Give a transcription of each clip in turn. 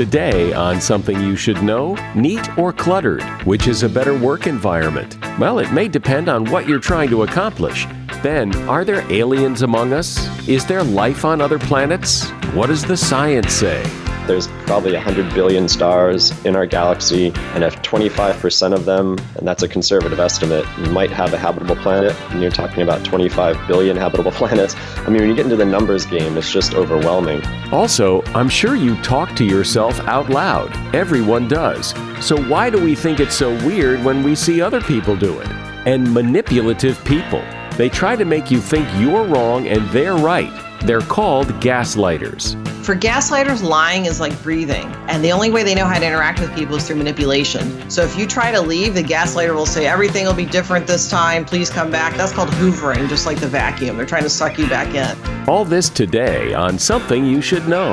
Today, on something you should know neat or cluttered, which is a better work environment? Well, it may depend on what you're trying to accomplish. Then, are there aliens among us? Is there life on other planets? What does the science say? There's probably 100 billion stars in our galaxy, and if 25% of them, and that's a conservative estimate, might have a habitable planet, and you're talking about 25 billion habitable planets, I mean, when you get into the numbers game, it's just overwhelming. Also, I'm sure you talk to yourself out loud. Everyone does. So why do we think it's so weird when we see other people do it? And manipulative people. They try to make you think you're wrong and they're right. They're called gaslighters. For gaslighters, lying is like breathing, and the only way they know how to interact with people is through manipulation. So if you try to leave, the gaslighter will say, Everything will be different this time, please come back. That's called hoovering, just like the vacuum. They're trying to suck you back in. All this today on Something You Should Know.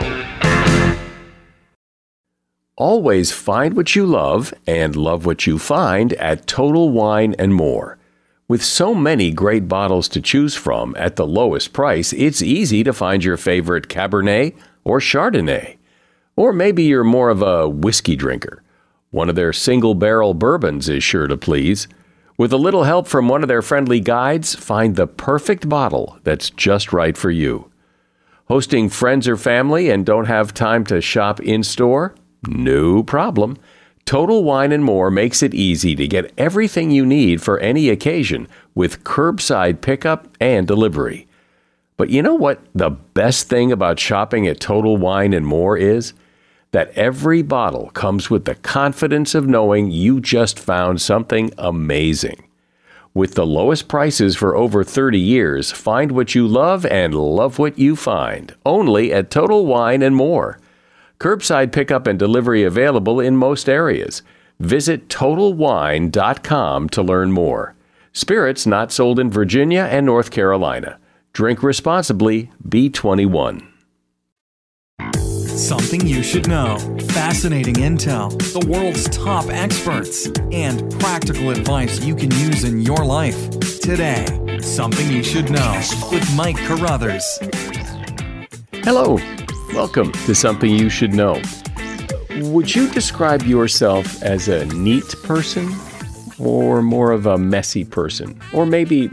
Always find what you love and love what you find at Total Wine and More. With so many great bottles to choose from at the lowest price, it's easy to find your favorite Cabernet or Chardonnay. Or maybe you're more of a whiskey drinker. One of their single barrel bourbons is sure to please. With a little help from one of their friendly guides, find the perfect bottle that's just right for you. Hosting friends or family and don't have time to shop in store? No problem. Total Wine and More makes it easy to get everything you need for any occasion with curbside pickup and delivery. But you know what the best thing about shopping at Total Wine and More is? That every bottle comes with the confidence of knowing you just found something amazing. With the lowest prices for over 30 years, find what you love and love what you find. Only at Total Wine and More. Curbside pickup and delivery available in most areas. Visit TotalWine.com to learn more. Spirits not sold in Virginia and North Carolina. Drink responsibly, B21. Something you should know. Fascinating intel, the world's top experts, and practical advice you can use in your life. Today, Something You Should Know with Mike Carruthers. Hello, welcome to Something You Should Know. Would you describe yourself as a neat person or more of a messy person? Or maybe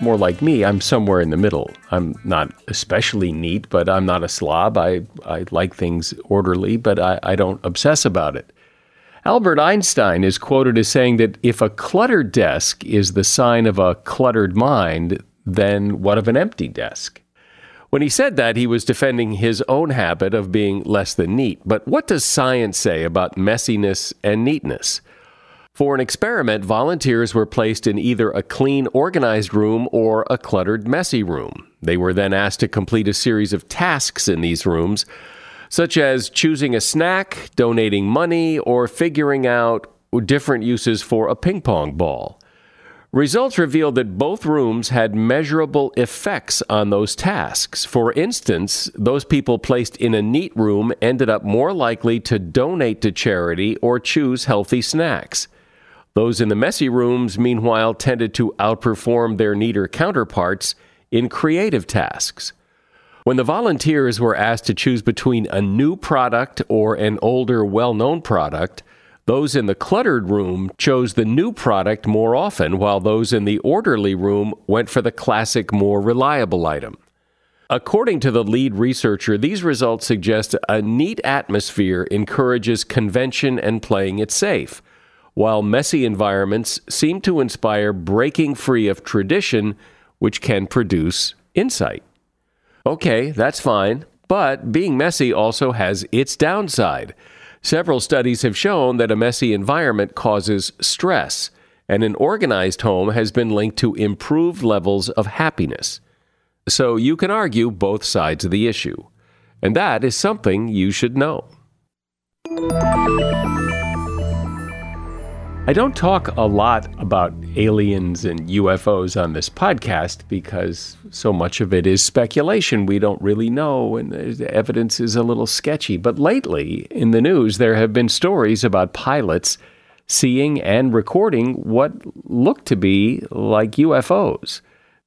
more like me, I'm somewhere in the middle. I'm not especially neat, but I'm not a slob. I, I like things orderly, but I, I don't obsess about it. Albert Einstein is quoted as saying that if a cluttered desk is the sign of a cluttered mind, then what of an empty desk? When he said that, he was defending his own habit of being less than neat. But what does science say about messiness and neatness? For an experiment, volunteers were placed in either a clean, organized room or a cluttered, messy room. They were then asked to complete a series of tasks in these rooms, such as choosing a snack, donating money, or figuring out different uses for a ping pong ball. Results revealed that both rooms had measurable effects on those tasks. For instance, those people placed in a neat room ended up more likely to donate to charity or choose healthy snacks. Those in the messy rooms, meanwhile, tended to outperform their neater counterparts in creative tasks. When the volunteers were asked to choose between a new product or an older, well known product, those in the cluttered room chose the new product more often, while those in the orderly room went for the classic, more reliable item. According to the lead researcher, these results suggest a neat atmosphere encourages convention and playing it safe while messy environments seem to inspire breaking free of tradition, which can produce insight. Okay, that's fine. But being messy also has its downside. Several studies have shown that a messy environment causes stress, and an organized home has been linked to improved levels of happiness. So you can argue both sides of the issue. And that is something you should know. I don't talk a lot about aliens and UFOs on this podcast because so much of it is speculation. We don't really know, and the evidence is a little sketchy. But lately, in the news, there have been stories about pilots seeing and recording what look to be like UFOs.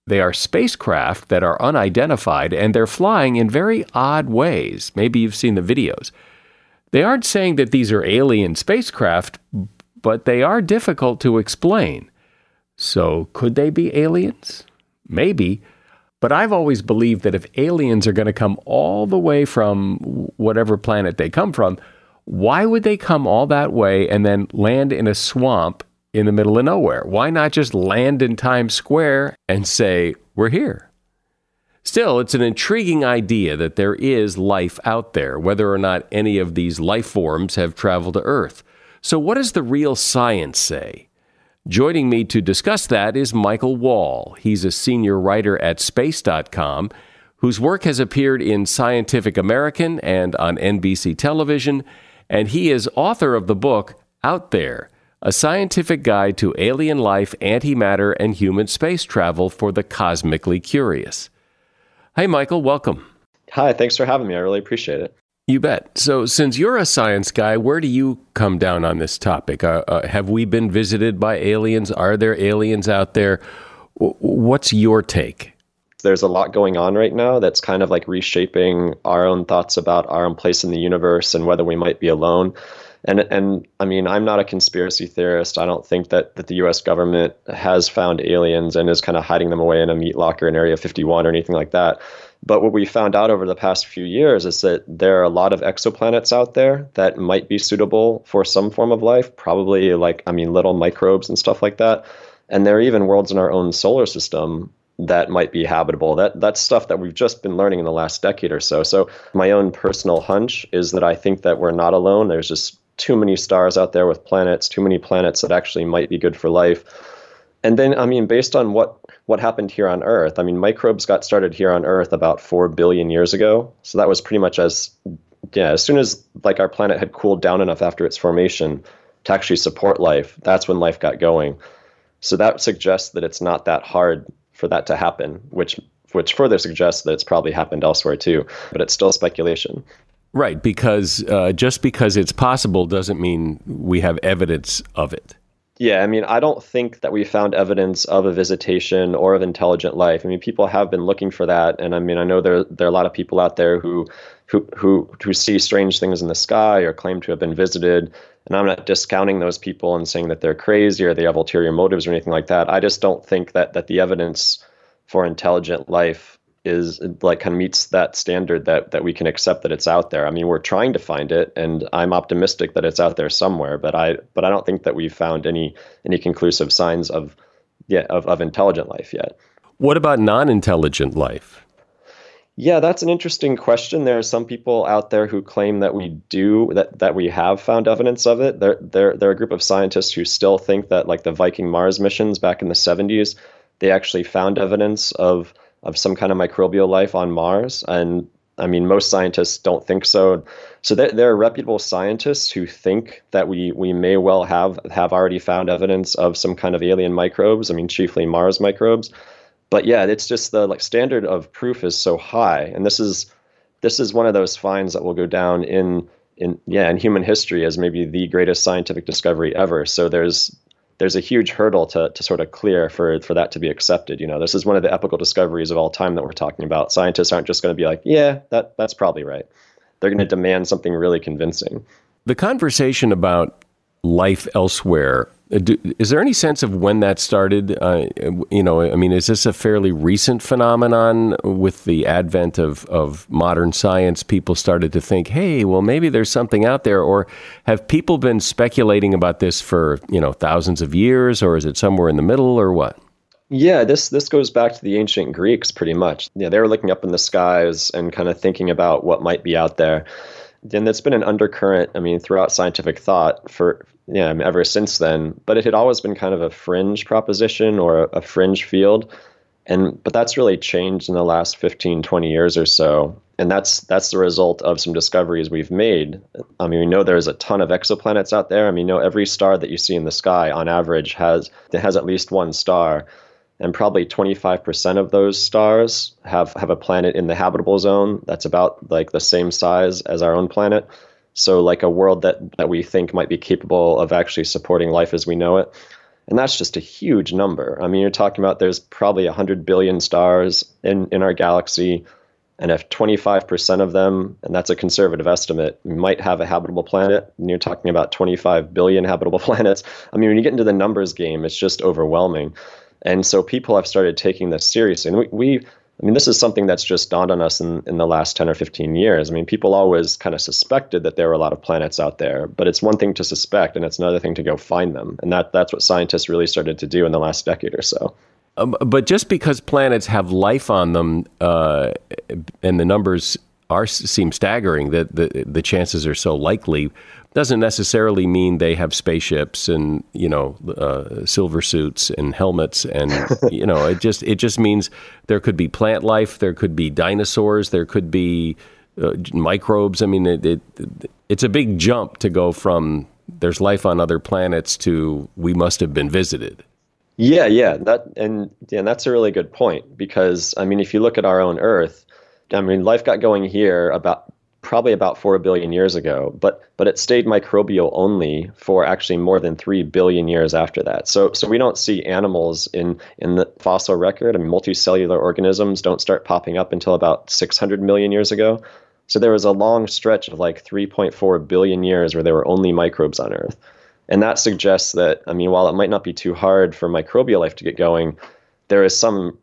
They are spacecraft that are unidentified and they're flying in very odd ways. Maybe you've seen the videos. They aren't saying that these are alien spacecraft, but they are difficult to explain. So, could they be aliens? Maybe. But I've always believed that if aliens are going to come all the way from whatever planet they come from, why would they come all that way and then land in a swamp in the middle of nowhere? Why not just land in Times Square and say, We're here? Still, it's an intriguing idea that there is life out there, whether or not any of these life forms have traveled to Earth. So, what does the real science say? Joining me to discuss that is Michael Wall. He's a senior writer at Space.com, whose work has appeared in Scientific American and on NBC television, and he is author of the book Out There A Scientific Guide to Alien Life, Antimatter, and Human Space Travel for the Cosmically Curious. Hey, Michael, welcome. Hi, thanks for having me. I really appreciate it. You bet. So, since you're a science guy, where do you come down on this topic? Uh, uh, have we been visited by aliens? Are there aliens out there? W- what's your take? There's a lot going on right now that's kind of like reshaping our own thoughts about our own place in the universe and whether we might be alone. And and I mean, I'm not a conspiracy theorist. I don't think that, that the US government has found aliens and is kind of hiding them away in a meat locker in Area 51 or anything like that. But what we found out over the past few years is that there are a lot of exoplanets out there that might be suitable for some form of life, probably like, I mean, little microbes and stuff like that. And there are even worlds in our own solar system that might be habitable. That that's stuff that we've just been learning in the last decade or so. So my own personal hunch is that I think that we're not alone. There's just too many stars out there with planets, too many planets that actually might be good for life. And then I mean based on what what happened here on Earth. I mean, microbes got started here on Earth about four billion years ago. So that was pretty much as yeah, as soon as like our planet had cooled down enough after its formation to actually support life, that's when life got going. So that suggests that it's not that hard for that to happen, which which further suggests that it's probably happened elsewhere too. But it's still speculation. Right, because uh, just because it's possible doesn't mean we have evidence of it. Yeah, I mean, I don't think that we found evidence of a visitation or of intelligent life. I mean, people have been looking for that, and I mean, I know there there are a lot of people out there who who who who see strange things in the sky or claim to have been visited. And I'm not discounting those people and saying that they're crazy or they have ulterior motives or anything like that. I just don't think that that the evidence for intelligent life is like kind of meets that standard that that we can accept that it's out there. I mean, we're trying to find it, and I'm optimistic that it's out there somewhere. But I but I don't think that we've found any any conclusive signs of yeah of, of intelligent life yet. What about non-intelligent life? Yeah, that's an interesting question. There are some people out there who claim that we do that that we have found evidence of it. There there there are a group of scientists who still think that like the Viking Mars missions back in the 70s, they actually found evidence of of some kind of microbial life on Mars. And I mean, most scientists don't think so. So there, there, are reputable scientists who think that we we may well have have already found evidence of some kind of alien microbes. I mean, chiefly Mars microbes. But yeah, it's just the like standard of proof is so high, and this is this is one of those finds that will go down in in yeah in human history as maybe the greatest scientific discovery ever. So there's there's a huge hurdle to, to sort of clear for, for that to be accepted. You know, this is one of the epical discoveries of all time that we're talking about. Scientists aren't just going to be like, yeah, that, that's probably right. They're going to demand something really convincing. The conversation about life elsewhere uh, is there any sense of when that started? Uh, you know, I mean, is this a fairly recent phenomenon with the advent of, of modern science? People started to think, hey, well, maybe there's something out there. Or have people been speculating about this for, you know, thousands of years? Or is it somewhere in the middle or what? Yeah, this this goes back to the ancient Greeks pretty much. Yeah, they were looking up in the skies and kind of thinking about what might be out there. And that's been an undercurrent, I mean, throughout scientific thought for yeah, ever since then. But it had always been kind of a fringe proposition or a, a fringe field. And but that's really changed in the last 15, 20 years or so. And that's that's the result of some discoveries we've made. I mean, we know there's a ton of exoplanets out there. I mean, you know every star that you see in the sky on average has has at least one star and probably 25% of those stars have, have a planet in the habitable zone that's about like the same size as our own planet so like a world that, that we think might be capable of actually supporting life as we know it. And that's just a huge number. I mean you're talking about there's probably 100 billion stars in, in our galaxy and if 25% of them and that's a conservative estimate might have a habitable planet and you're talking about 25 billion habitable planets. I mean when you get into the numbers game it's just overwhelming. And so people have started taking this seriously. And we, we I mean, this is something that's just dawned on us in, in the last 10 or 15 years. I mean, people always kind of suspected that there were a lot of planets out there, but it's one thing to suspect and it's another thing to go find them. And that, that's what scientists really started to do in the last decade or so. Um, but just because planets have life on them uh, and the numbers are seem staggering that the, the chances are so likely doesn't necessarily mean they have spaceships and you know uh, silver suits and helmets and you know it just it just means there could be plant life there could be dinosaurs there could be uh, microbes. I mean it, it, it's a big jump to go from there's life on other planets to we must have been visited. Yeah yeah that and yeah that's a really good point because i mean if you look at our own earth I mean, life got going here about probably about 4 billion years ago, but but it stayed microbial only for actually more than 3 billion years after that. So so we don't see animals in in the fossil record. I mean, multicellular organisms don't start popping up until about 600 million years ago. So there was a long stretch of like 3.4 billion years where there were only microbes on Earth. And that suggests that I mean, while it might not be too hard for microbial life to get going, there is some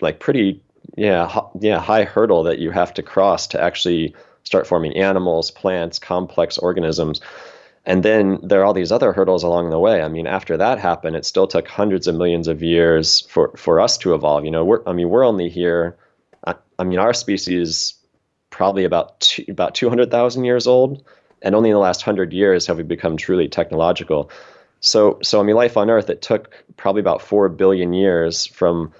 like pretty yeah yeah high hurdle that you have to cross to actually start forming animals, plants, complex organisms. And then there are all these other hurdles along the way. I mean, after that happened, it still took hundreds of millions of years for, for us to evolve. You know, we're, I mean, we're only here. I, I mean, our species probably about two, about 200,000 years old, and only in the last hundred years have we become truly technological. So, so I mean, life on Earth it took probably about four billion years from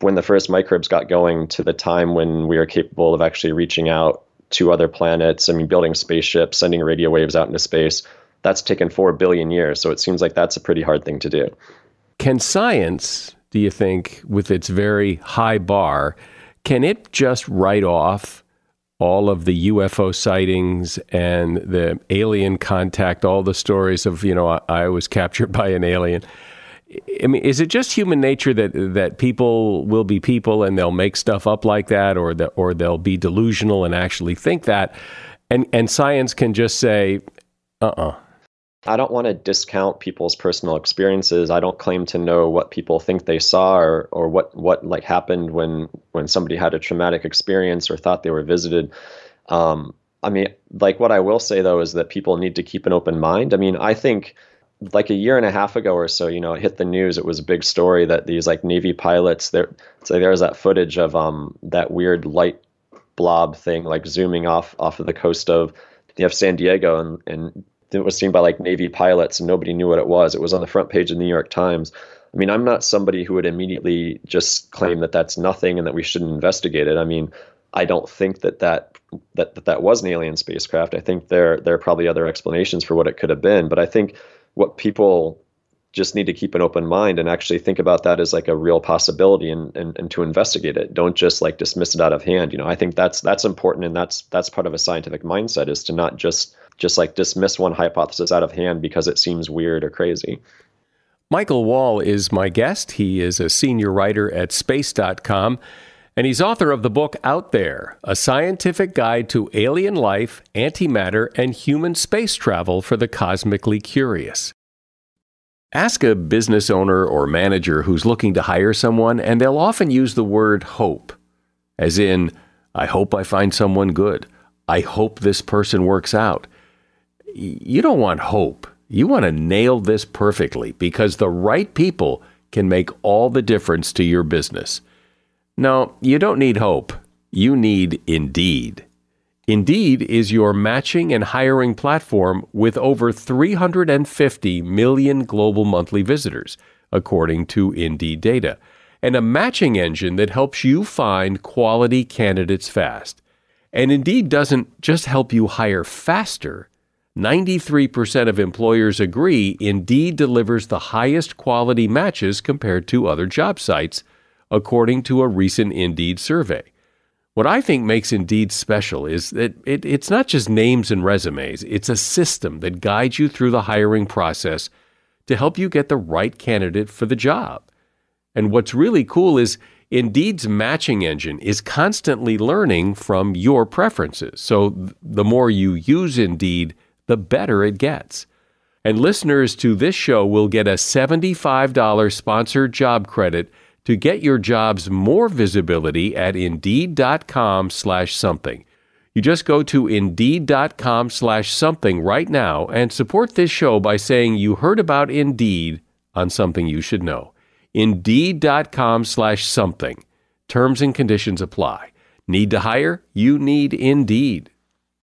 when the first microbes got going to the time when we are capable of actually reaching out to other planets. I mean, building spaceships, sending radio waves out into space. That's taken four billion years. So it seems like that's a pretty hard thing to do. Can science, do you think, with its very high bar, can it just write off all of the UFO sightings and the alien contact, all the stories of, you know, I, I was captured by an alien? I mean, is it just human nature that that people will be people and they'll make stuff up like that, or that or they'll be delusional and actually think that, and and science can just say, uh uh-uh. uh I don't want to discount people's personal experiences. I don't claim to know what people think they saw or, or what, what like happened when when somebody had a traumatic experience or thought they were visited. Um, I mean, like what I will say though is that people need to keep an open mind. I mean, I think like a year and a half ago or so, you know, it hit the news. It was a big story that these like Navy pilots there. So there was that footage of um that weird light blob thing like zooming off off of the coast of you have San Diego and and it was seen by like Navy pilots and nobody knew what it was. It was on the front page of the New York Times. I mean, I'm not somebody who would immediately just claim that that's nothing and that we shouldn't investigate it. I mean, I don't think that that that that, that was an alien spacecraft. I think there there are probably other explanations for what it could have been, but I think what people just need to keep an open mind and actually think about that as like a real possibility and, and, and to investigate it. Don't just like dismiss it out of hand. You know, I think that's that's important and that's that's part of a scientific mindset is to not just just like dismiss one hypothesis out of hand because it seems weird or crazy. Michael Wall is my guest. He is a senior writer at space.com. And he's author of the book Out There A Scientific Guide to Alien Life, Antimatter, and Human Space Travel for the Cosmically Curious. Ask a business owner or manager who's looking to hire someone, and they'll often use the word hope, as in, I hope I find someone good. I hope this person works out. You don't want hope. You want to nail this perfectly because the right people can make all the difference to your business. No, you don't need hope. You need Indeed. Indeed is your matching and hiring platform with over 350 million global monthly visitors, according to Indeed data, and a matching engine that helps you find quality candidates fast. And Indeed doesn't just help you hire faster. 93% of employers agree Indeed delivers the highest quality matches compared to other job sites, according to a recent Indeed survey. What I think makes Indeed special is that it, it's not just names and resumes, it's a system that guides you through the hiring process to help you get the right candidate for the job. And what's really cool is Indeed's matching engine is constantly learning from your preferences. So the more you use Indeed, the better it gets. And listeners to this show will get a $75 sponsored job credit to get your jobs more visibility at indeed.com slash something. You just go to indeed.com slash something right now and support this show by saying you heard about Indeed on something you should know. Indeed.com slash something. Terms and conditions apply. Need to hire? You need Indeed.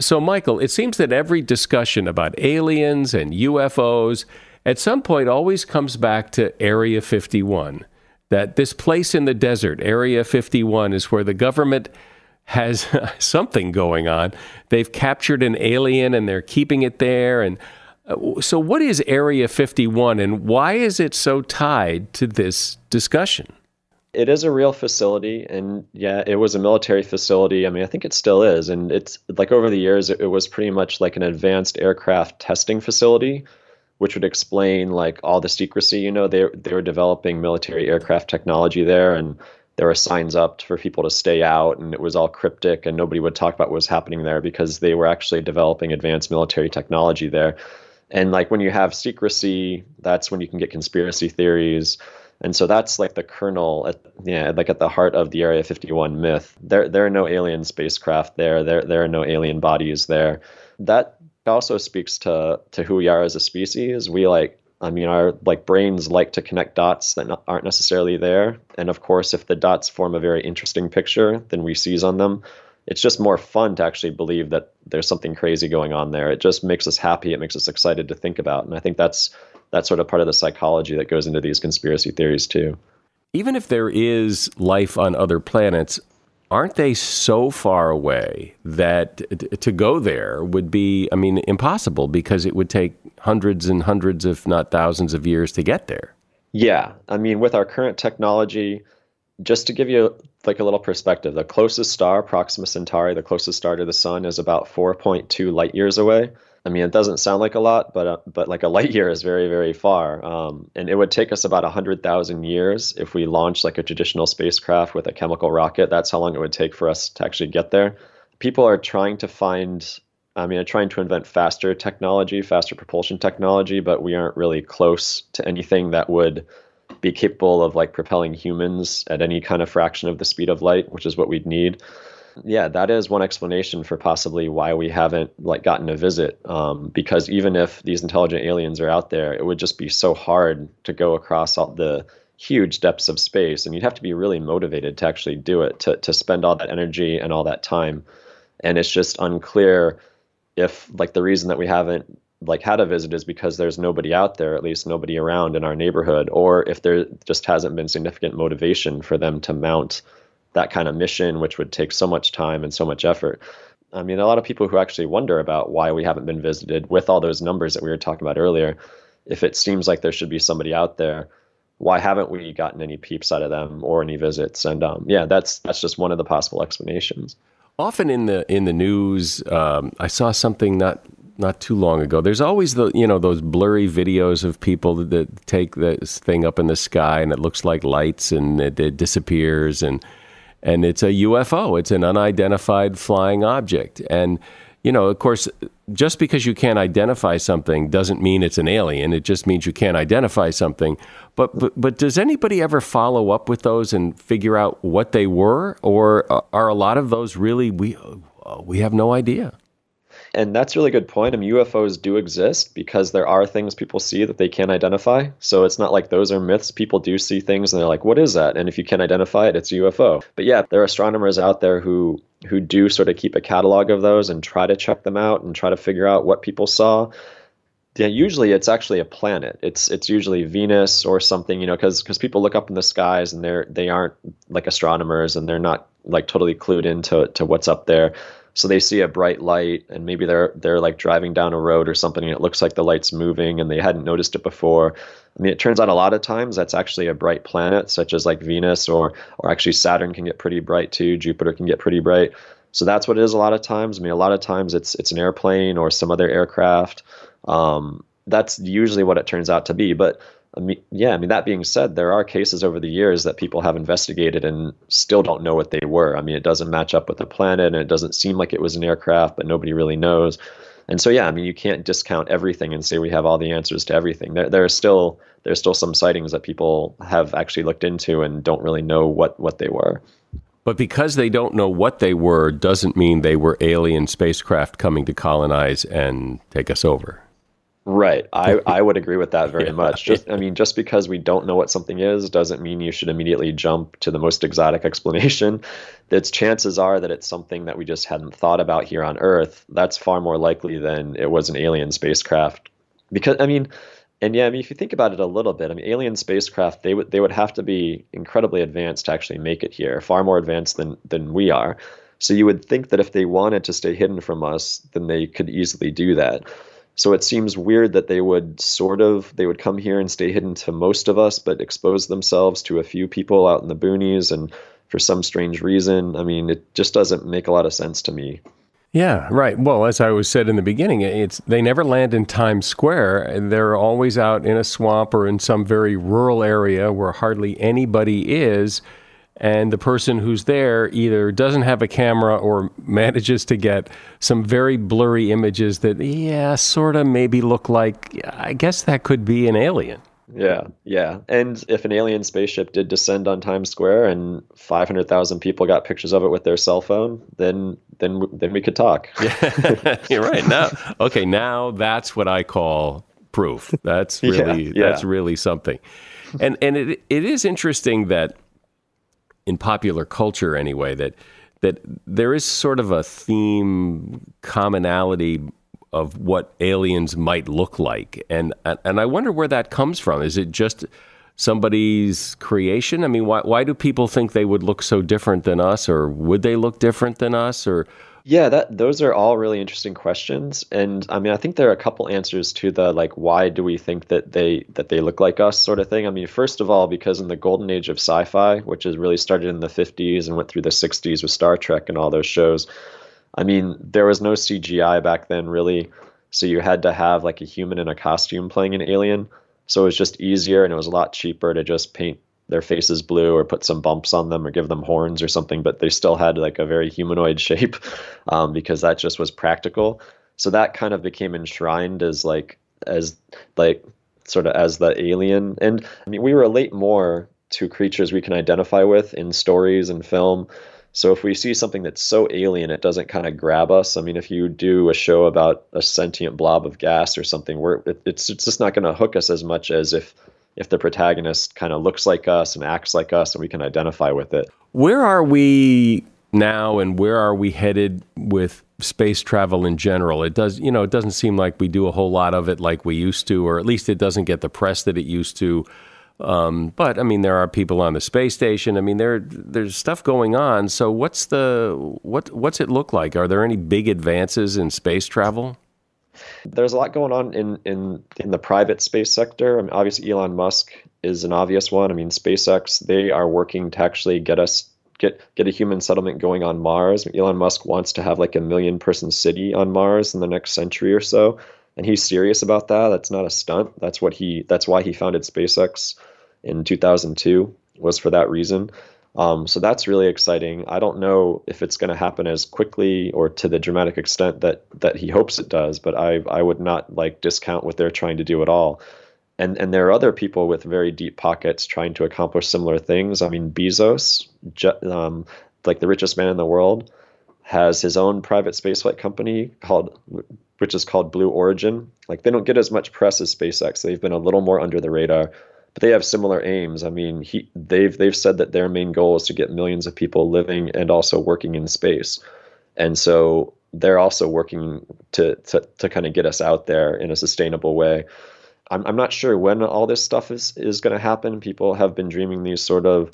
So, Michael, it seems that every discussion about aliens and UFOs at some point always comes back to Area 51. That this place in the desert, Area 51, is where the government has something going on. They've captured an alien and they're keeping it there. And uh, so, what is Area 51 and why is it so tied to this discussion? It is a real facility, and yeah, it was a military facility. I mean, I think it still is, and it's like over the years, it, it was pretty much like an advanced aircraft testing facility, which would explain like all the secrecy. You know, they they were developing military aircraft technology there, and there were signs up for people to stay out, and it was all cryptic, and nobody would talk about what was happening there because they were actually developing advanced military technology there. And like when you have secrecy, that's when you can get conspiracy theories and so that's like the kernel, at, yeah, like at the heart of the Area 51 myth. There, there are no alien spacecraft there. There, there are no alien bodies there. That also speaks to to who we are as a species. We like, I mean, our like brains like to connect dots that not, aren't necessarily there. And of course, if the dots form a very interesting picture, then we seize on them. It's just more fun to actually believe that there's something crazy going on there. It just makes us happy. It makes us excited to think about. And I think that's that's sort of part of the psychology that goes into these conspiracy theories too. Even if there is life on other planets, aren't they so far away that to go there would be, I mean, impossible because it would take hundreds and hundreds, if not thousands, of years to get there? Yeah. I mean, with our current technology, just to give you like a little perspective, the closest star, Proxima Centauri, the closest star to the sun, is about 4.2 light years away. I mean, it doesn't sound like a lot, but uh, but like a light year is very very far, um, and it would take us about hundred thousand years if we launched like a traditional spacecraft with a chemical rocket. That's how long it would take for us to actually get there. People are trying to find, I mean, are trying to invent faster technology, faster propulsion technology, but we aren't really close to anything that would be capable of like propelling humans at any kind of fraction of the speed of light, which is what we'd need yeah, that is one explanation for possibly why we haven't like gotten a visit. Um, because even if these intelligent aliens are out there, it would just be so hard to go across all the huge depths of space, and you'd have to be really motivated to actually do it, to to spend all that energy and all that time. And it's just unclear if like the reason that we haven't like had a visit is because there's nobody out there, at least nobody around in our neighborhood, or if there just hasn't been significant motivation for them to mount that kind of mission, which would take so much time and so much effort. I mean, a lot of people who actually wonder about why we haven't been visited with all those numbers that we were talking about earlier. If it seems like there should be somebody out there, why haven't we gotten any peeps out of them or any visits? And um, yeah, that's that's just one of the possible explanations. Often in the in the news, um, I saw something not not too long ago. There's always the you know those blurry videos of people that take this thing up in the sky and it looks like lights and it, it disappears and and it's a UFO. It's an unidentified flying object. And you know, of course, just because you can't identify something doesn't mean it's an alien. It just means you can't identify something. But but, but does anybody ever follow up with those and figure out what they were, or uh, are a lot of those really we uh, we have no idea? And that's a really good point. I mean, UFOs do exist because there are things people see that they can't identify. So it's not like those are myths. People do see things and they're like, what is that? And if you can't identify it, it's a UFO. But yeah, there are astronomers out there who who do sort of keep a catalog of those and try to check them out and try to figure out what people saw. Yeah, usually it's actually a planet. It's it's usually Venus or something, you know, because because people look up in the skies and they're they aren't like astronomers and they're not like totally clued into to what's up there. So they see a bright light and maybe they're they're like driving down a road or something and it looks like the light's moving and they hadn't noticed it before. I mean, it turns out a lot of times that's actually a bright planet, such as like Venus or or actually Saturn can get pretty bright too. Jupiter can get pretty bright. So that's what it is a lot of times. I mean, a lot of times it's it's an airplane or some other aircraft. Um, that's usually what it turns out to be. But I mean, yeah, I mean, that being said, there are cases over the years that people have investigated and still don't know what they were. I mean, it doesn't match up with the planet and it doesn't seem like it was an aircraft, but nobody really knows. And so, yeah, I mean, you can't discount everything and say we have all the answers to everything. There, there are still there's still some sightings that people have actually looked into and don't really know what what they were. But because they don't know what they were, doesn't mean they were alien spacecraft coming to colonize and take us over. Right. I, I would agree with that very yeah. much. Just I mean, just because we don't know what something is doesn't mean you should immediately jump to the most exotic explanation. Its chances are that it's something that we just hadn't thought about here on Earth. That's far more likely than it was an alien spacecraft. Because I mean, and yeah, I mean, if you think about it a little bit, I mean, alien spacecraft they would they would have to be incredibly advanced to actually make it here, far more advanced than than we are. So you would think that if they wanted to stay hidden from us, then they could easily do that. So it seems weird that they would sort of they would come here and stay hidden to most of us, but expose themselves to a few people out in the boonies and for some strange reason. I mean, it just doesn't make a lot of sense to me. Yeah, right. Well, as I was said in the beginning, it's they never land in Times Square. They're always out in a swamp or in some very rural area where hardly anybody is and the person who's there either doesn't have a camera or manages to get some very blurry images that, yeah, sort of maybe look like, I guess that could be an alien. Yeah, yeah. And if an alien spaceship did descend on Times Square and 500,000 people got pictures of it with their cell phone, then then then we could talk. yeah. You're right. Now, okay, now that's what I call proof. That's really yeah, yeah. that's really something. And and it it is interesting that in popular culture anyway that that there is sort of a theme commonality of what aliens might look like. And and I wonder where that comes from. Is it just somebody's creation? I mean why why do people think they would look so different than us or would they look different than us or yeah, that those are all really interesting questions, and I mean, I think there are a couple answers to the like, why do we think that they that they look like us sort of thing. I mean, first of all, because in the golden age of sci-fi, which has really started in the 50s and went through the 60s with Star Trek and all those shows, I mean, there was no CGI back then really, so you had to have like a human in a costume playing an alien. So it was just easier and it was a lot cheaper to just paint their faces blue or put some bumps on them or give them horns or something, but they still had like a very humanoid shape um, because that just was practical. So that kind of became enshrined as like as like sort of as the alien. And I mean, we relate more to creatures we can identify with in stories and film. So if we see something that's so alien, it doesn't kind of grab us. I mean, if you do a show about a sentient blob of gas or something, where it, it's it's just not going to hook us as much as if if the protagonist kind of looks like us and acts like us and we can identify with it. Where are we now, and where are we headed with space travel in general? It does, you know, it doesn't seem like we do a whole lot of it like we used to, or at least it doesn't get the press that it used to. Um, but I mean, there are people on the space station. I mean, there there's stuff going on. So what's the what what's it look like? Are there any big advances in space travel? There's a lot going on in in in the private space sector. I mean, obviously, Elon Musk is an obvious one. I mean, SpaceX they are working to actually get us get get a human settlement going on Mars. Elon Musk wants to have like a million person city on Mars in the next century or so, and he's serious about that. That's not a stunt. That's what he. That's why he founded SpaceX in 2002 was for that reason. Um, so that's really exciting. I don't know if it's going to happen as quickly or to the dramatic extent that that he hopes it does, but I I would not like discount what they're trying to do at all. And and there are other people with very deep pockets trying to accomplish similar things. I mean, Bezos, um, like the richest man in the world, has his own private spaceflight company called which is called Blue Origin. Like they don't get as much press as SpaceX. They've been a little more under the radar they have similar aims. I mean, he they've they've said that their main goal is to get millions of people living and also working in space, and so they're also working to to to kind of get us out there in a sustainable way. I'm I'm not sure when all this stuff is is going to happen. People have been dreaming these sort of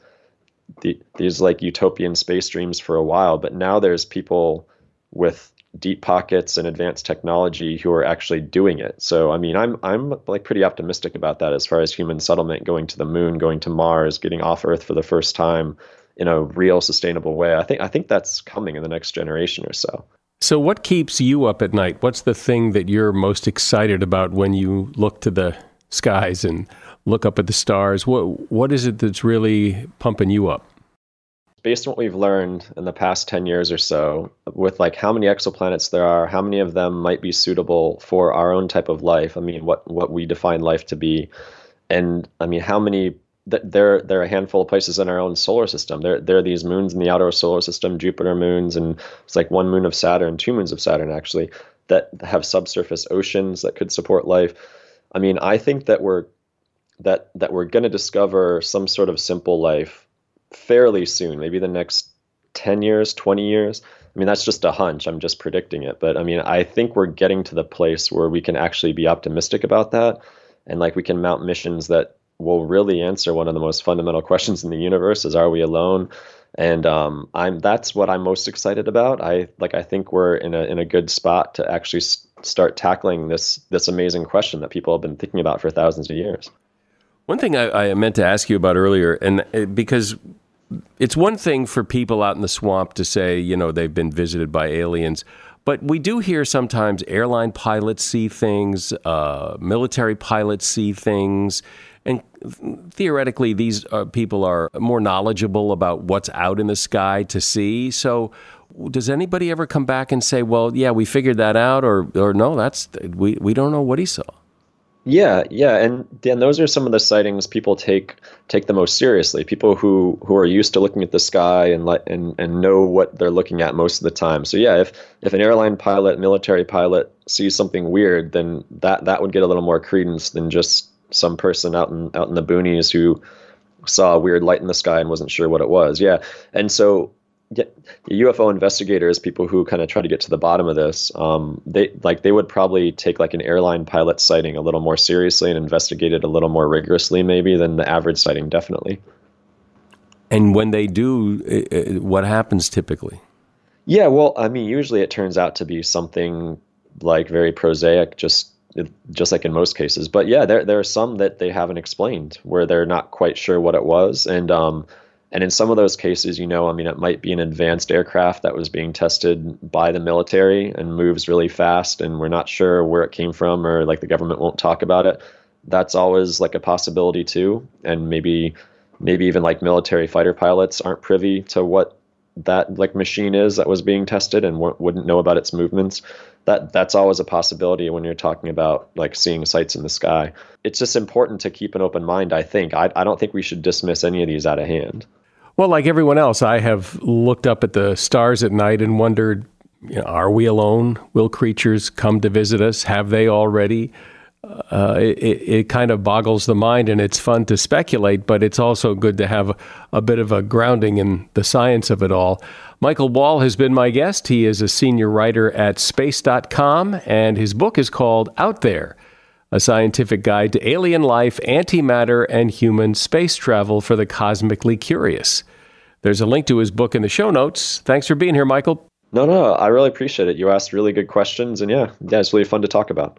the, these like utopian space dreams for a while, but now there's people with deep pockets and advanced technology who are actually doing it. So I mean, I'm I'm like pretty optimistic about that as far as human settlement, going to the moon, going to Mars, getting off Earth for the first time in a real sustainable way. I think I think that's coming in the next generation or so. So what keeps you up at night? What's the thing that you're most excited about when you look to the skies and look up at the stars? What what is it that's really pumping you up? Based on what we've learned in the past 10 years or so, with like how many exoplanets there are, how many of them might be suitable for our own type of life. I mean, what what we define life to be, and I mean, how many there there are a handful of places in our own solar system. There there are these moons in the outer solar system, Jupiter moons, and it's like one moon of Saturn, two moons of Saturn actually, that have subsurface oceans that could support life. I mean, I think that we're that that we're going to discover some sort of simple life fairly soon, maybe the next 10 years, 20 years. I mean, that's just a hunch. I'm just predicting it. But I mean, I think we're getting to the place where we can actually be optimistic about that. And like we can mount missions that will really answer one of the most fundamental questions in the universe is are we alone? And um, I'm that's what I'm most excited about. I like I think we're in a in a good spot to actually s- start tackling this this amazing question that people have been thinking about for thousands of years. One thing I, I meant to ask you about earlier, and uh, because it's one thing for people out in the swamp to say, you know, they've been visited by aliens, but we do hear sometimes airline pilots see things, uh, military pilots see things, and theoretically, these uh, people are more knowledgeable about what's out in the sky to see. So, does anybody ever come back and say, "Well, yeah, we figured that out," or, or no, that's we we don't know what he saw? Yeah, yeah, and Dan, those are some of the sightings people take take the most seriously. People who who are used to looking at the sky and let and and know what they're looking at most of the time. So yeah, if if an airline pilot, military pilot sees something weird, then that that would get a little more credence than just some person out in out in the boonies who saw a weird light in the sky and wasn't sure what it was. Yeah, and so yeah, UFO investigators, people who kind of try to get to the bottom of this, um, they like they would probably take like an airline pilot sighting a little more seriously and investigate it a little more rigorously, maybe than the average sighting. Definitely. And when they do, what happens typically? Yeah, well, I mean, usually it turns out to be something like very prosaic, just just like in most cases. But yeah, there there are some that they haven't explained where they're not quite sure what it was, and um, and in some of those cases, you know, I mean, it might be an advanced aircraft that was being tested by the military and moves really fast, and we're not sure where it came from, or like the government won't talk about it. That's always like a possibility too, and maybe, maybe even like military fighter pilots aren't privy to what that like machine is that was being tested and w- wouldn't know about its movements. That that's always a possibility when you're talking about like seeing sights in the sky. It's just important to keep an open mind. I think I I don't think we should dismiss any of these out of hand. Well, like everyone else, I have looked up at the stars at night and wondered, you know, are we alone? Will creatures come to visit us? Have they already? Uh, it, it kind of boggles the mind, and it's fun to speculate, but it's also good to have a, a bit of a grounding in the science of it all. Michael Wall has been my guest. He is a senior writer at space.com, and his book is called Out There A Scientific Guide to Alien Life, Antimatter, and Human Space Travel for the Cosmically Curious. There's a link to his book in the show notes. Thanks for being here, Michael. No, no, I really appreciate it. You asked really good questions, and yeah, yeah, it's really fun to talk about.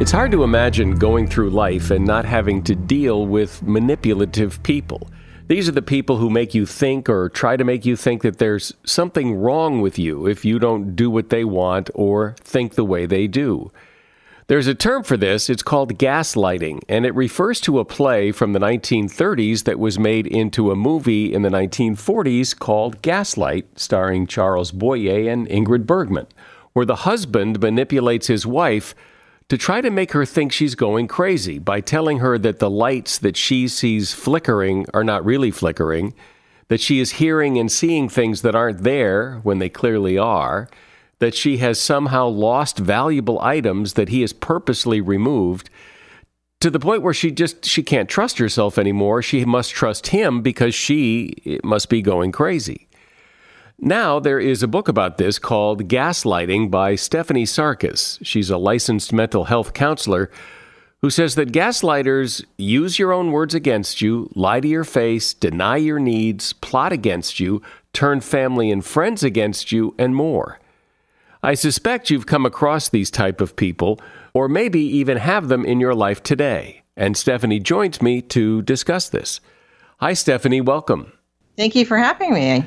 It's hard to imagine going through life and not having to deal with manipulative people. These are the people who make you think or try to make you think that there's something wrong with you if you don't do what they want or think the way they do. There's a term for this. It's called gaslighting, and it refers to a play from the 1930s that was made into a movie in the 1940s called Gaslight, starring Charles Boyer and Ingrid Bergman, where the husband manipulates his wife to try to make her think she's going crazy by telling her that the lights that she sees flickering are not really flickering, that she is hearing and seeing things that aren't there when they clearly are, that she has somehow lost valuable items that he has purposely removed to the point where she just she can't trust herself anymore. She must trust him because she must be going crazy now, there is a book about this called Gaslighting by Stephanie Sarkis. She's a licensed mental health counselor who says that gaslighters use your own words against you, lie to your face, deny your needs, plot against you, turn family and friends against you, and more. I suspect you've come across these type of people, or maybe even have them in your life today. And Stephanie joins me to discuss this. Hi, Stephanie. Welcome. Thank you for having me.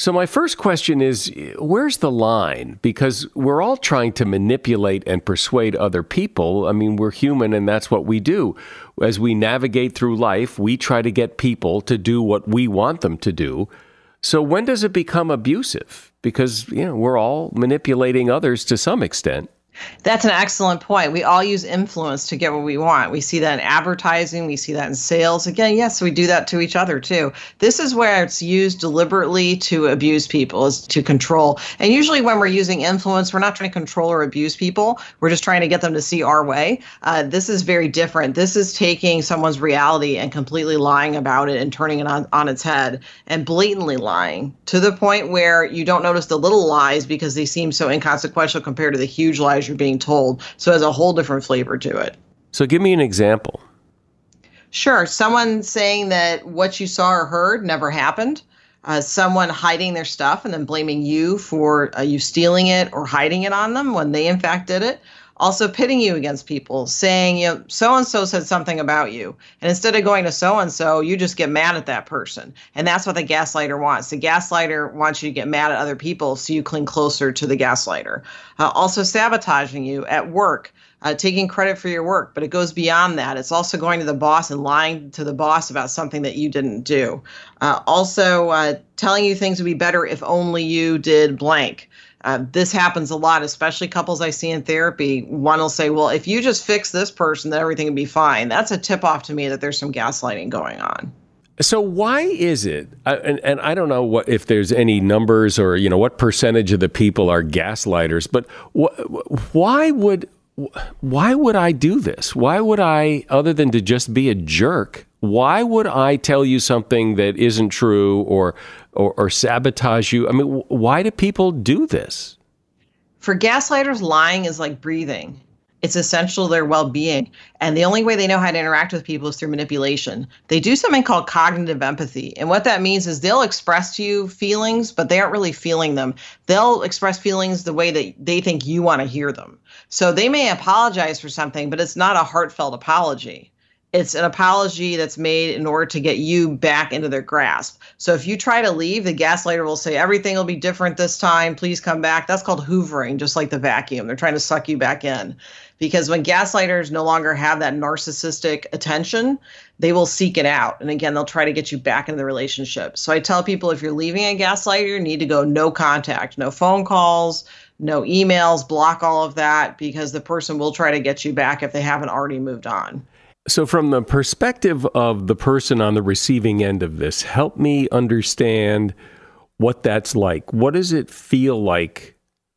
So, my first question is where's the line? Because we're all trying to manipulate and persuade other people. I mean, we're human and that's what we do. As we navigate through life, we try to get people to do what we want them to do. So, when does it become abusive? Because, you know, we're all manipulating others to some extent. That's an excellent point. We all use influence to get what we want. We see that in advertising, we see that in sales. Again, yes, we do that to each other too. This is where it's used deliberately to abuse people, is to control. And usually, when we're using influence, we're not trying to control or abuse people. We're just trying to get them to see our way. Uh, this is very different. This is taking someone's reality and completely lying about it and turning it on, on its head and blatantly lying to the point where you don't notice the little lies because they seem so inconsequential compared to the huge lies you're being told. So it has a whole different flavor to it. So give me an example. Sure. Someone saying that what you saw or heard never happened. Uh, someone hiding their stuff and then blaming you for uh, you stealing it or hiding it on them when they in fact did it also pitting you against people, saying, you know, so and so said something about you. And instead of going to so and so, you just get mad at that person. And that's what the gaslighter wants. The gaslighter wants you to get mad at other people so you cling closer to the gaslighter. Uh, also, sabotaging you at work. Uh, taking credit for your work, but it goes beyond that. It's also going to the boss and lying to the boss about something that you didn't do. Uh, also, uh, telling you things would be better if only you did blank. Uh, this happens a lot, especially couples I see in therapy. One will say, Well, if you just fix this person, then everything will be fine. That's a tip off to me that there's some gaslighting going on. So why is it? And, and, I don't know what if there's any numbers or you know what percentage of the people are gaslighters, but wh- why would why would I do this? Why would I, other than to just be a jerk, why would I tell you something that isn't true or, or, or sabotage you? I mean, why do people do this? For gaslighters, lying is like breathing. It's essential to their well being. And the only way they know how to interact with people is through manipulation. They do something called cognitive empathy. And what that means is they'll express to you feelings, but they aren't really feeling them. They'll express feelings the way that they think you want to hear them. So they may apologize for something, but it's not a heartfelt apology it's an apology that's made in order to get you back into their grasp. So if you try to leave, the gaslighter will say everything will be different this time. Please come back. That's called hoovering, just like the vacuum. They're trying to suck you back in. Because when gaslighters no longer have that narcissistic attention, they will seek it out. And again, they'll try to get you back into the relationship. So I tell people if you're leaving a gaslighter, you need to go no contact, no phone calls, no emails, block all of that because the person will try to get you back if they haven't already moved on. So, from the perspective of the person on the receiving end of this, help me understand what that's like. What does it feel like?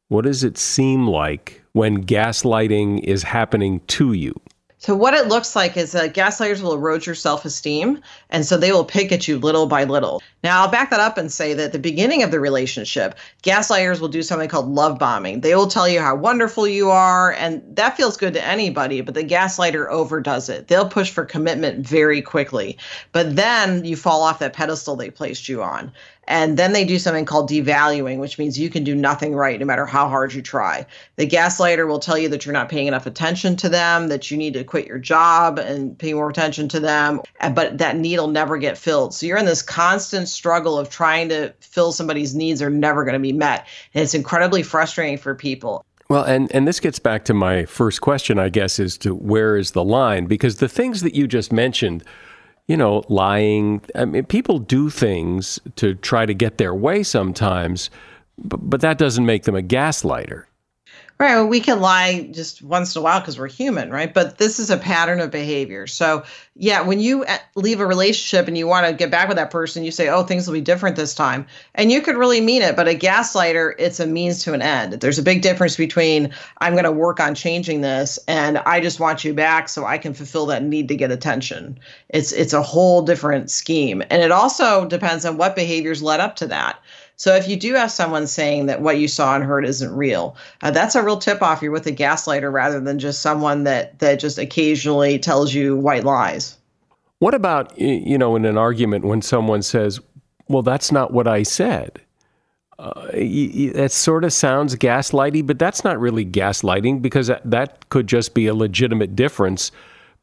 What does it seem like when gaslighting is happening to you? So what it looks like is that gaslighters will erode your self-esteem, and so they will pick at you little by little. Now I'll back that up and say that at the beginning of the relationship, gaslighters will do something called love bombing. They will tell you how wonderful you are, and that feels good to anybody, but the gaslighter overdoes it. They'll push for commitment very quickly, but then you fall off that pedestal they placed you on. And then they do something called devaluing, which means you can do nothing right no matter how hard you try. The gaslighter will tell you that you're not paying enough attention to them, that you need to quit your job and pay more attention to them, but that need will never get filled. So you're in this constant struggle of trying to fill somebody's needs are never going to be met. And it's incredibly frustrating for people. Well, and, and this gets back to my first question, I guess, is to where is the line? Because the things that you just mentioned you know, lying. I mean, people do things to try to get their way sometimes, but, but that doesn't make them a gaslighter. Right. Well, we can lie just once in a while because we're human, right? But this is a pattern of behavior. So, yeah, when you uh, leave a relationship and you want to get back with that person, you say, oh, things will be different this time. And you could really mean it. But a gaslighter, it's a means to an end. There's a big difference between I'm going to work on changing this and I just want you back so I can fulfill that need to get attention. It's, it's a whole different scheme. And it also depends on what behaviors led up to that. So if you do have someone saying that what you saw and heard isn't real, uh, that's a real tip off. You're with a gaslighter rather than just someone that that just occasionally tells you white lies. What about you know in an argument when someone says, "Well, that's not what I said." Uh, that sort of sounds gaslighty, but that's not really gaslighting because that, that could just be a legitimate difference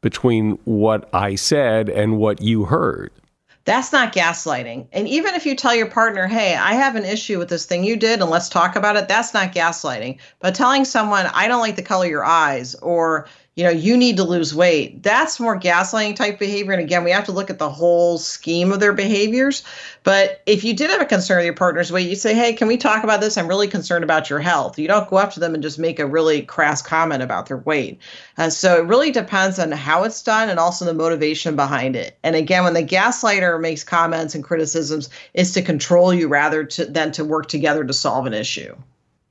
between what I said and what you heard. That's not gaslighting. And even if you tell your partner, hey, I have an issue with this thing you did and let's talk about it, that's not gaslighting. But telling someone, I don't like the color of your eyes, or you know, you need to lose weight. That's more gaslighting type behavior. And again, we have to look at the whole scheme of their behaviors. But if you did have a concern with your partner's weight, you say, Hey, can we talk about this? I'm really concerned about your health. You don't go up to them and just make a really crass comment about their weight. Uh, so it really depends on how it's done and also the motivation behind it. And again, when the gaslighter makes comments and criticisms, is to control you rather to, than to work together to solve an issue.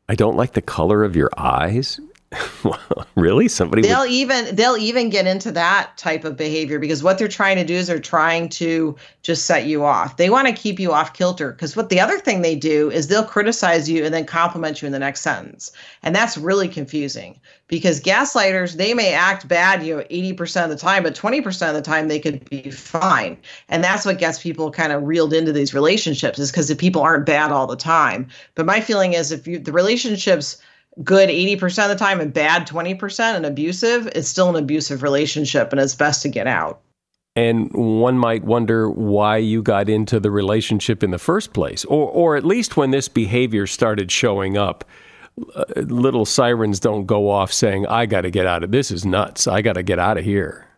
I don't like the color of your eyes. really? Somebody They'll would... even they'll even get into that type of behavior because what they're trying to do is they're trying to just set you off. They want to keep you off kilter because what the other thing they do is they'll criticize you and then compliment you in the next sentence. And that's really confusing because gaslighters they may act bad, you know, 80% of the time, but 20% of the time they could be fine. And that's what gets people kind of reeled into these relationships is because the people aren't bad all the time. But my feeling is if you the relationships good 80% of the time and bad 20% and abusive, it's still an abusive relationship and it's best to get out. And one might wonder why you got into the relationship in the first place, or, or at least when this behavior started showing up. Uh, little sirens don't go off saying, I got to get out of this, is nuts. I got to get out of here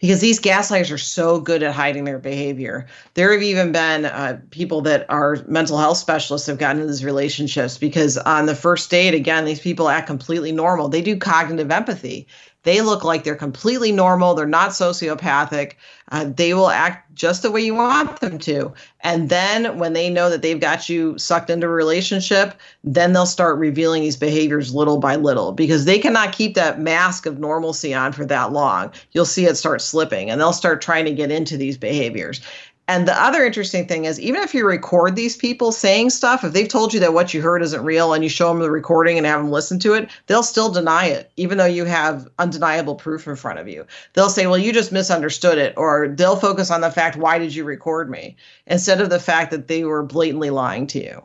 because these gaslighters are so good at hiding their behavior. There have even been uh, people that are mental health specialists have gotten into these relationships because on the first date, again, these people act completely normal. They do cognitive empathy. They look like they're completely normal. They're not sociopathic. Uh, they will act just the way you want them to. And then when they know that they've got you sucked into a relationship, then they'll start revealing these behaviors little by little because they cannot keep that mask of normalcy on for that long. You'll see it start slipping and they'll start trying to get into these behaviors. And the other interesting thing is, even if you record these people saying stuff, if they've told you that what you heard isn't real and you show them the recording and have them listen to it, they'll still deny it, even though you have undeniable proof in front of you. They'll say, well, you just misunderstood it, or they'll focus on the fact, why did you record me? Instead of the fact that they were blatantly lying to you.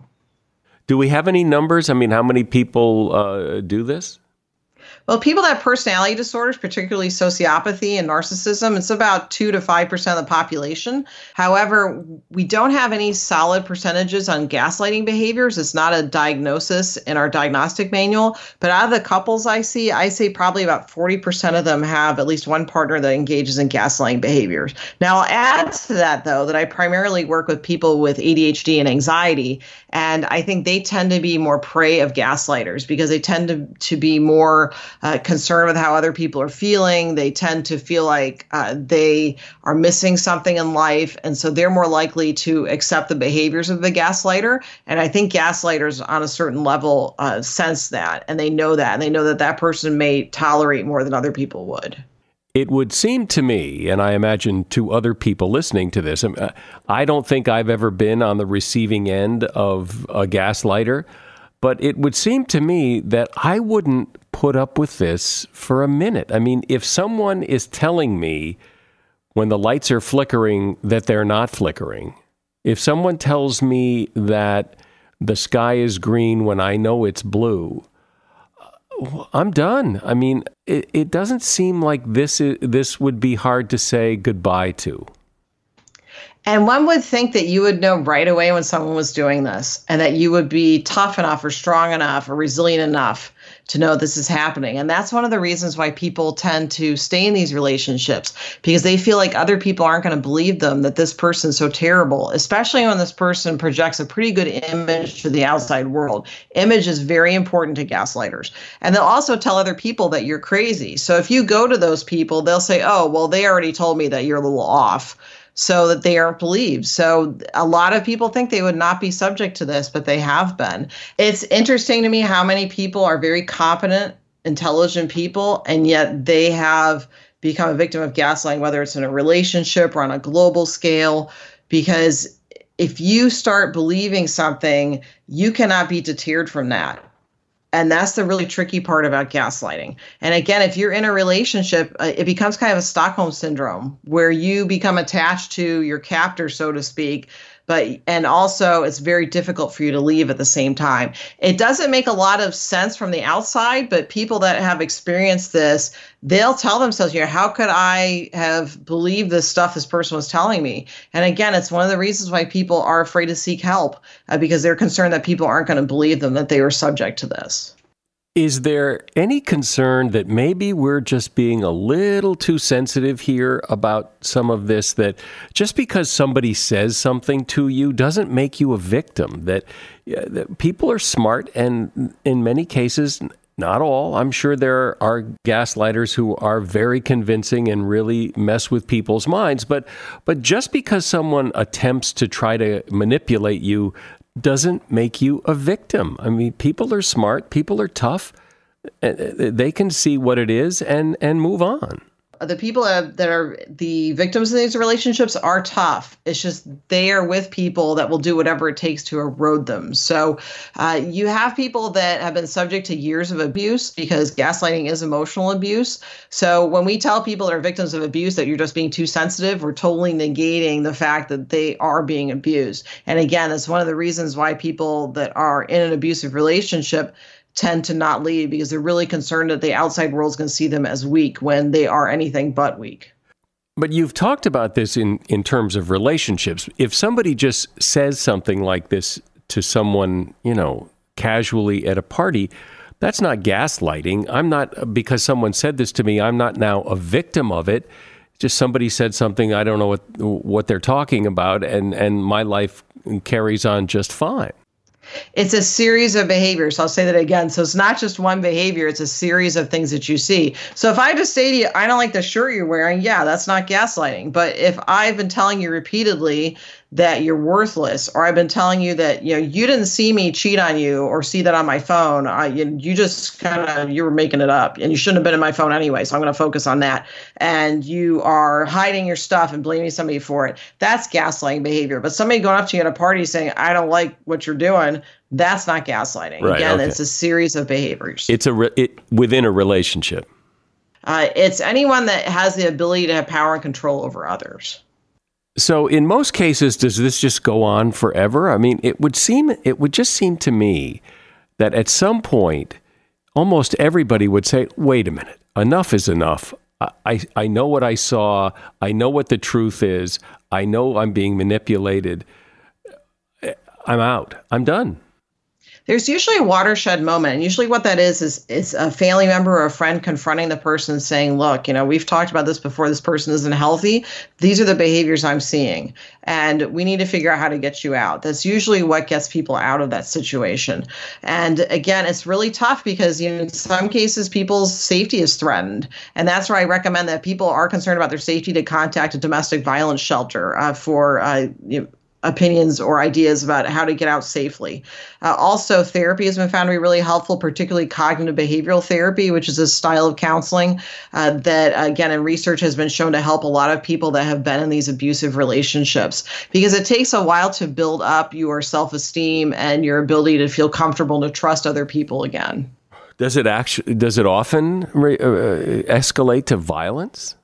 Do we have any numbers? I mean, how many people uh, do this? Well, people that have personality disorders, particularly sociopathy and narcissism, it's about 2 to 5% of the population. However, we don't have any solid percentages on gaslighting behaviors. It's not a diagnosis in our diagnostic manual. But out of the couples I see, I say probably about 40% of them have at least one partner that engages in gaslighting behaviors. Now, I'll add to that, though, that I primarily work with people with ADHD and anxiety. And I think they tend to be more prey of gaslighters because they tend to, to be more uh, concerned with how other people are feeling. They tend to feel like uh, they are missing something in life. And so they're more likely to accept the behaviors of the gaslighter. And I think gaslighters on a certain level uh, sense that and they know that. And they know that that person may tolerate more than other people would. It would seem to me, and I imagine to other people listening to this, um, uh, I don't think I've ever been on the receiving end of a gaslighter, but it would seem to me that I wouldn't put up with this for a minute. I mean, if someone is telling me when the lights are flickering that they're not flickering, if someone tells me that the sky is green when I know it's blue, uh, I'm done. I mean, it, it doesn't seem like this is, this would be hard to say goodbye to. And one would think that you would know right away when someone was doing this and that you would be tough enough or strong enough or resilient enough to know this is happening. And that's one of the reasons why people tend to stay in these relationships because they feel like other people aren't going to believe them that this person's so terrible, especially when this person projects a pretty good image to the outside world. Image is very important to gaslighters. And they'll also tell other people that you're crazy. So if you go to those people, they'll say, oh, well, they already told me that you're a little off so that they aren't believed. So a lot of people think they would not be subject to this, but they have been. It's interesting to me how many people are very competent, intelligent people, and yet they have become a victim of gaslighting, whether it's in a relationship or on a global scale, because if you start believing something, you cannot be deterred from that. And that's the really tricky part about gaslighting. And again, if you're in a relationship, uh, it becomes kind of a Stockholm syndrome where you become attached to your captor, so to speak, but and also it's very difficult for you to leave at the same time. It doesn't make a lot of sense from the outside, but people that have experienced this, they'll tell themselves, you know, how could I have believed this stuff this person was telling me? And again, it's one of the reasons why people are afraid to seek help uh, because they're concerned that people aren't going to believe them that they were subject to this. Is there any concern that maybe we're just being a little too sensitive here about some of this? That just because somebody says something to you doesn't make you a victim? That, that people are smart, and in many cases, not all. I'm sure there are gaslighters who are very convincing and really mess with people's minds. But, but just because someone attempts to try to manipulate you doesn't make you a victim. I mean, people are smart, people are tough. Uh, they can see what it is and and move on the people that are the victims in these relationships are tough. It's just they are with people that will do whatever it takes to erode them. So uh, you have people that have been subject to years of abuse because gaslighting is emotional abuse. So when we tell people that are victims of abuse that you're just being too sensitive, we're totally negating the fact that they are being abused. And again, that's one of the reasons why people that are in an abusive relationship tend to not leave because they're really concerned that the outside world's going to see them as weak when they are anything but weak. But you've talked about this in, in terms of relationships. If somebody just says something like this to someone, you know, casually at a party, that's not gaslighting. I'm not, because someone said this to me, I'm not now a victim of it. Just somebody said something, I don't know what, what they're talking about, and, and my life carries on just fine. It's a series of behaviors. I'll say that again. So it's not just one behavior, it's a series of things that you see. So if I just say to you, I don't like the shirt you're wearing, yeah, that's not gaslighting. But if I've been telling you repeatedly that you're worthless, or I've been telling you that you know you didn't see me cheat on you or see that on my phone. I, you, you just kind of you were making it up, and you shouldn't have been in my phone anyway. So I'm going to focus on that. And you are hiding your stuff and blaming somebody for it. That's gaslighting behavior. But somebody going up to you at a party saying, "I don't like what you're doing," that's not gaslighting. Right, Again, okay. it's a series of behaviors. It's a re- it within a relationship. Uh, it's anyone that has the ability to have power and control over others. So in most cases, does this just go on forever? I mean, it would seem it would just seem to me that at some point, almost everybody would say, "Wait a minute, enough is enough. I, I, know what I saw. I know what the truth is. I know I'm being manipulated. I'm out. I'm done." There's usually a watershed moment, and usually what that is is is a family member or a friend confronting the person saying, "Look, you know, we've talked about this before. This person isn't healthy. These are the behaviors I'm seeing, and we need to figure out how to get you out." That's usually what gets people out of that situation. And again, it's really tough because you know, in some cases people's safety is threatened, and that's where I recommend that people are concerned about their safety to contact a domestic violence shelter uh, for. Uh, you know, opinions or ideas about how to get out safely. Uh, also, therapy has been found to be really helpful, particularly cognitive behavioral therapy, which is a style of counseling uh, that, again, in research has been shown to help a lot of people that have been in these abusive relationships because it takes a while to build up your self esteem and your ability to feel comfortable to trust other people again. Does it actually? Does it often re- uh, escalate to violence?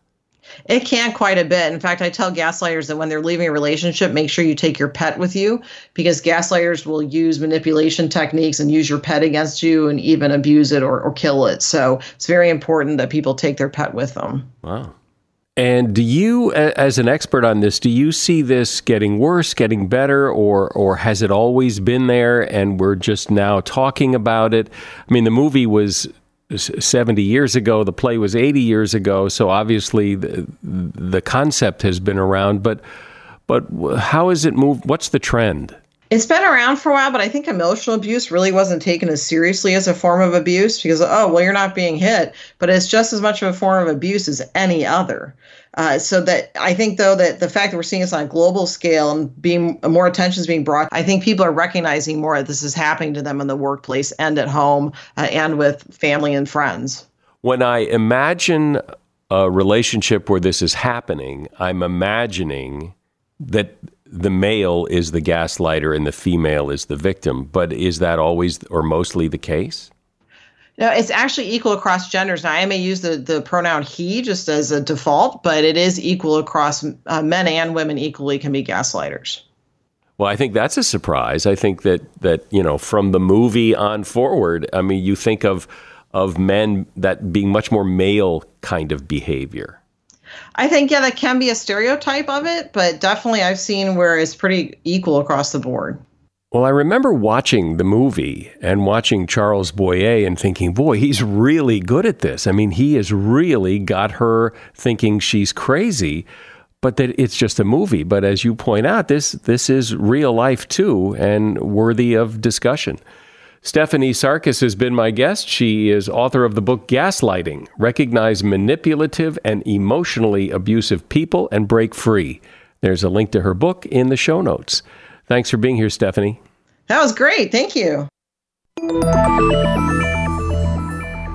It can quite a bit. In fact, I tell gaslighters that when they're leaving a relationship, make sure you take your pet with you because gaslighters will use manipulation techniques and use your pet against you and even abuse it or, or kill it. So it's very important that people take their pet with them. Wow. And do you, as an expert on this, do you see this getting worse, getting better, or or has it always been there and we're just now talking about it? I mean, the movie was 70 years ago, the play was 80 years ago, so obviously the, the concept has been around, but but how has it moved? What's the trend? It's been around for a while, but I think emotional abuse really wasn't taken as seriously as a form of abuse because, oh, well, you're not being hit, but it's just as much of a form of abuse as any other. Uh, so that I think, though, that the fact that we're seeing this on a global scale and being more attention is being brought, I think people are recognizing more that this is happening to them in the workplace and at home uh, and with family and friends. When I imagine a relationship where this is happening, I'm imagining that the male is the gaslighter and the female is the victim. But is that always or mostly the case? No, it's actually equal across genders. Now, I may use the, the pronoun he just as a default, but it is equal across uh, men and women equally can be gaslighters. Well, I think that's a surprise. I think that that you know from the movie on forward, I mean, you think of of men that being much more male kind of behavior. I think, yeah, that can be a stereotype of it, but definitely I've seen where it's pretty equal across the board. Well, I remember watching the movie and watching Charles Boyer and thinking, boy, he's really good at this. I mean, he has really got her thinking she's crazy, but that it's just a movie. But as you point out, this this is real life too and worthy of discussion. Stephanie Sarkis has been my guest. She is author of the book Gaslighting Recognize Manipulative and Emotionally Abusive People and Break Free. There's a link to her book in the show notes. Thanks for being here, Stephanie. That was great. Thank you.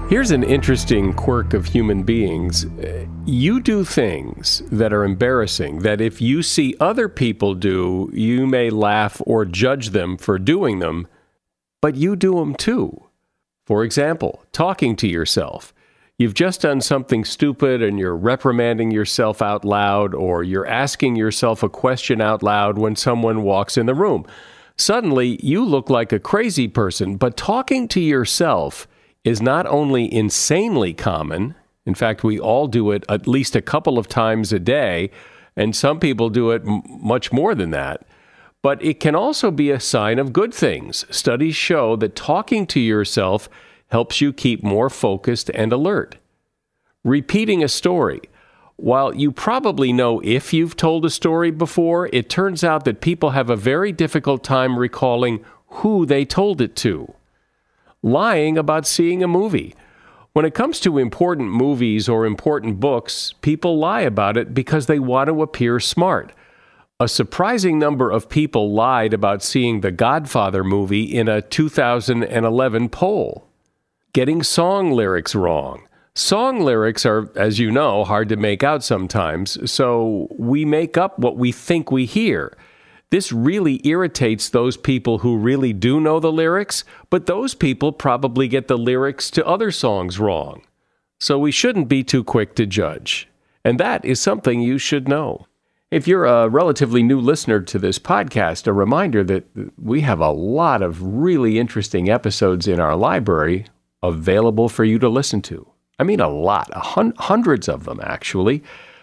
Here's an interesting quirk of human beings. Uh, you do things that are embarrassing that if you see other people do, you may laugh or judge them for doing them, but you do them too. For example, talking to yourself. You've just done something stupid and you're reprimanding yourself out loud, or you're asking yourself a question out loud when someone walks in the room. Suddenly, you look like a crazy person, but talking to yourself is not only insanely common, in fact, we all do it at least a couple of times a day, and some people do it m- much more than that. But it can also be a sign of good things. Studies show that talking to yourself helps you keep more focused and alert. Repeating a story. While you probably know if you've told a story before, it turns out that people have a very difficult time recalling who they told it to lying about seeing a movie. When it comes to important movies or important books, people lie about it because they want to appear smart. A surprising number of people lied about seeing the Godfather movie in a 2011 poll. Getting song lyrics wrong. Song lyrics are, as you know, hard to make out sometimes, so we make up what we think we hear. This really irritates those people who really do know the lyrics, but those people probably get the lyrics to other songs wrong. So we shouldn't be too quick to judge. And that is something you should know. If you're a relatively new listener to this podcast, a reminder that we have a lot of really interesting episodes in our library available for you to listen to. I mean, a lot, a hun- hundreds of them, actually.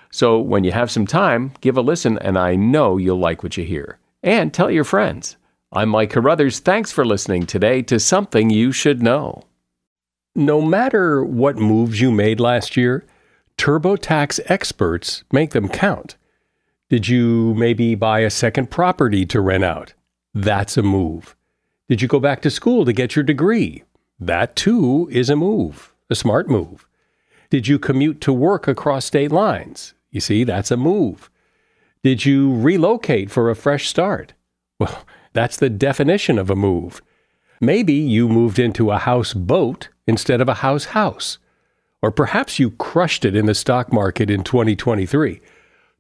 So when you have some time, give a listen, and I know you'll like what you hear. And tell your friends. I'm Mike Carruthers. Thanks for listening today to Something You Should Know. No matter what moves you made last year, TurboTax experts make them count. Did you maybe buy a second property to rent out? That's a move. Did you go back to school to get your degree? That too is a move, a smart move. Did you commute to work across state lines? You see, that's a move. Did you relocate for a fresh start? Well, that's the definition of a move. Maybe you moved into a house boat instead of a house house. Or perhaps you crushed it in the stock market in 2023.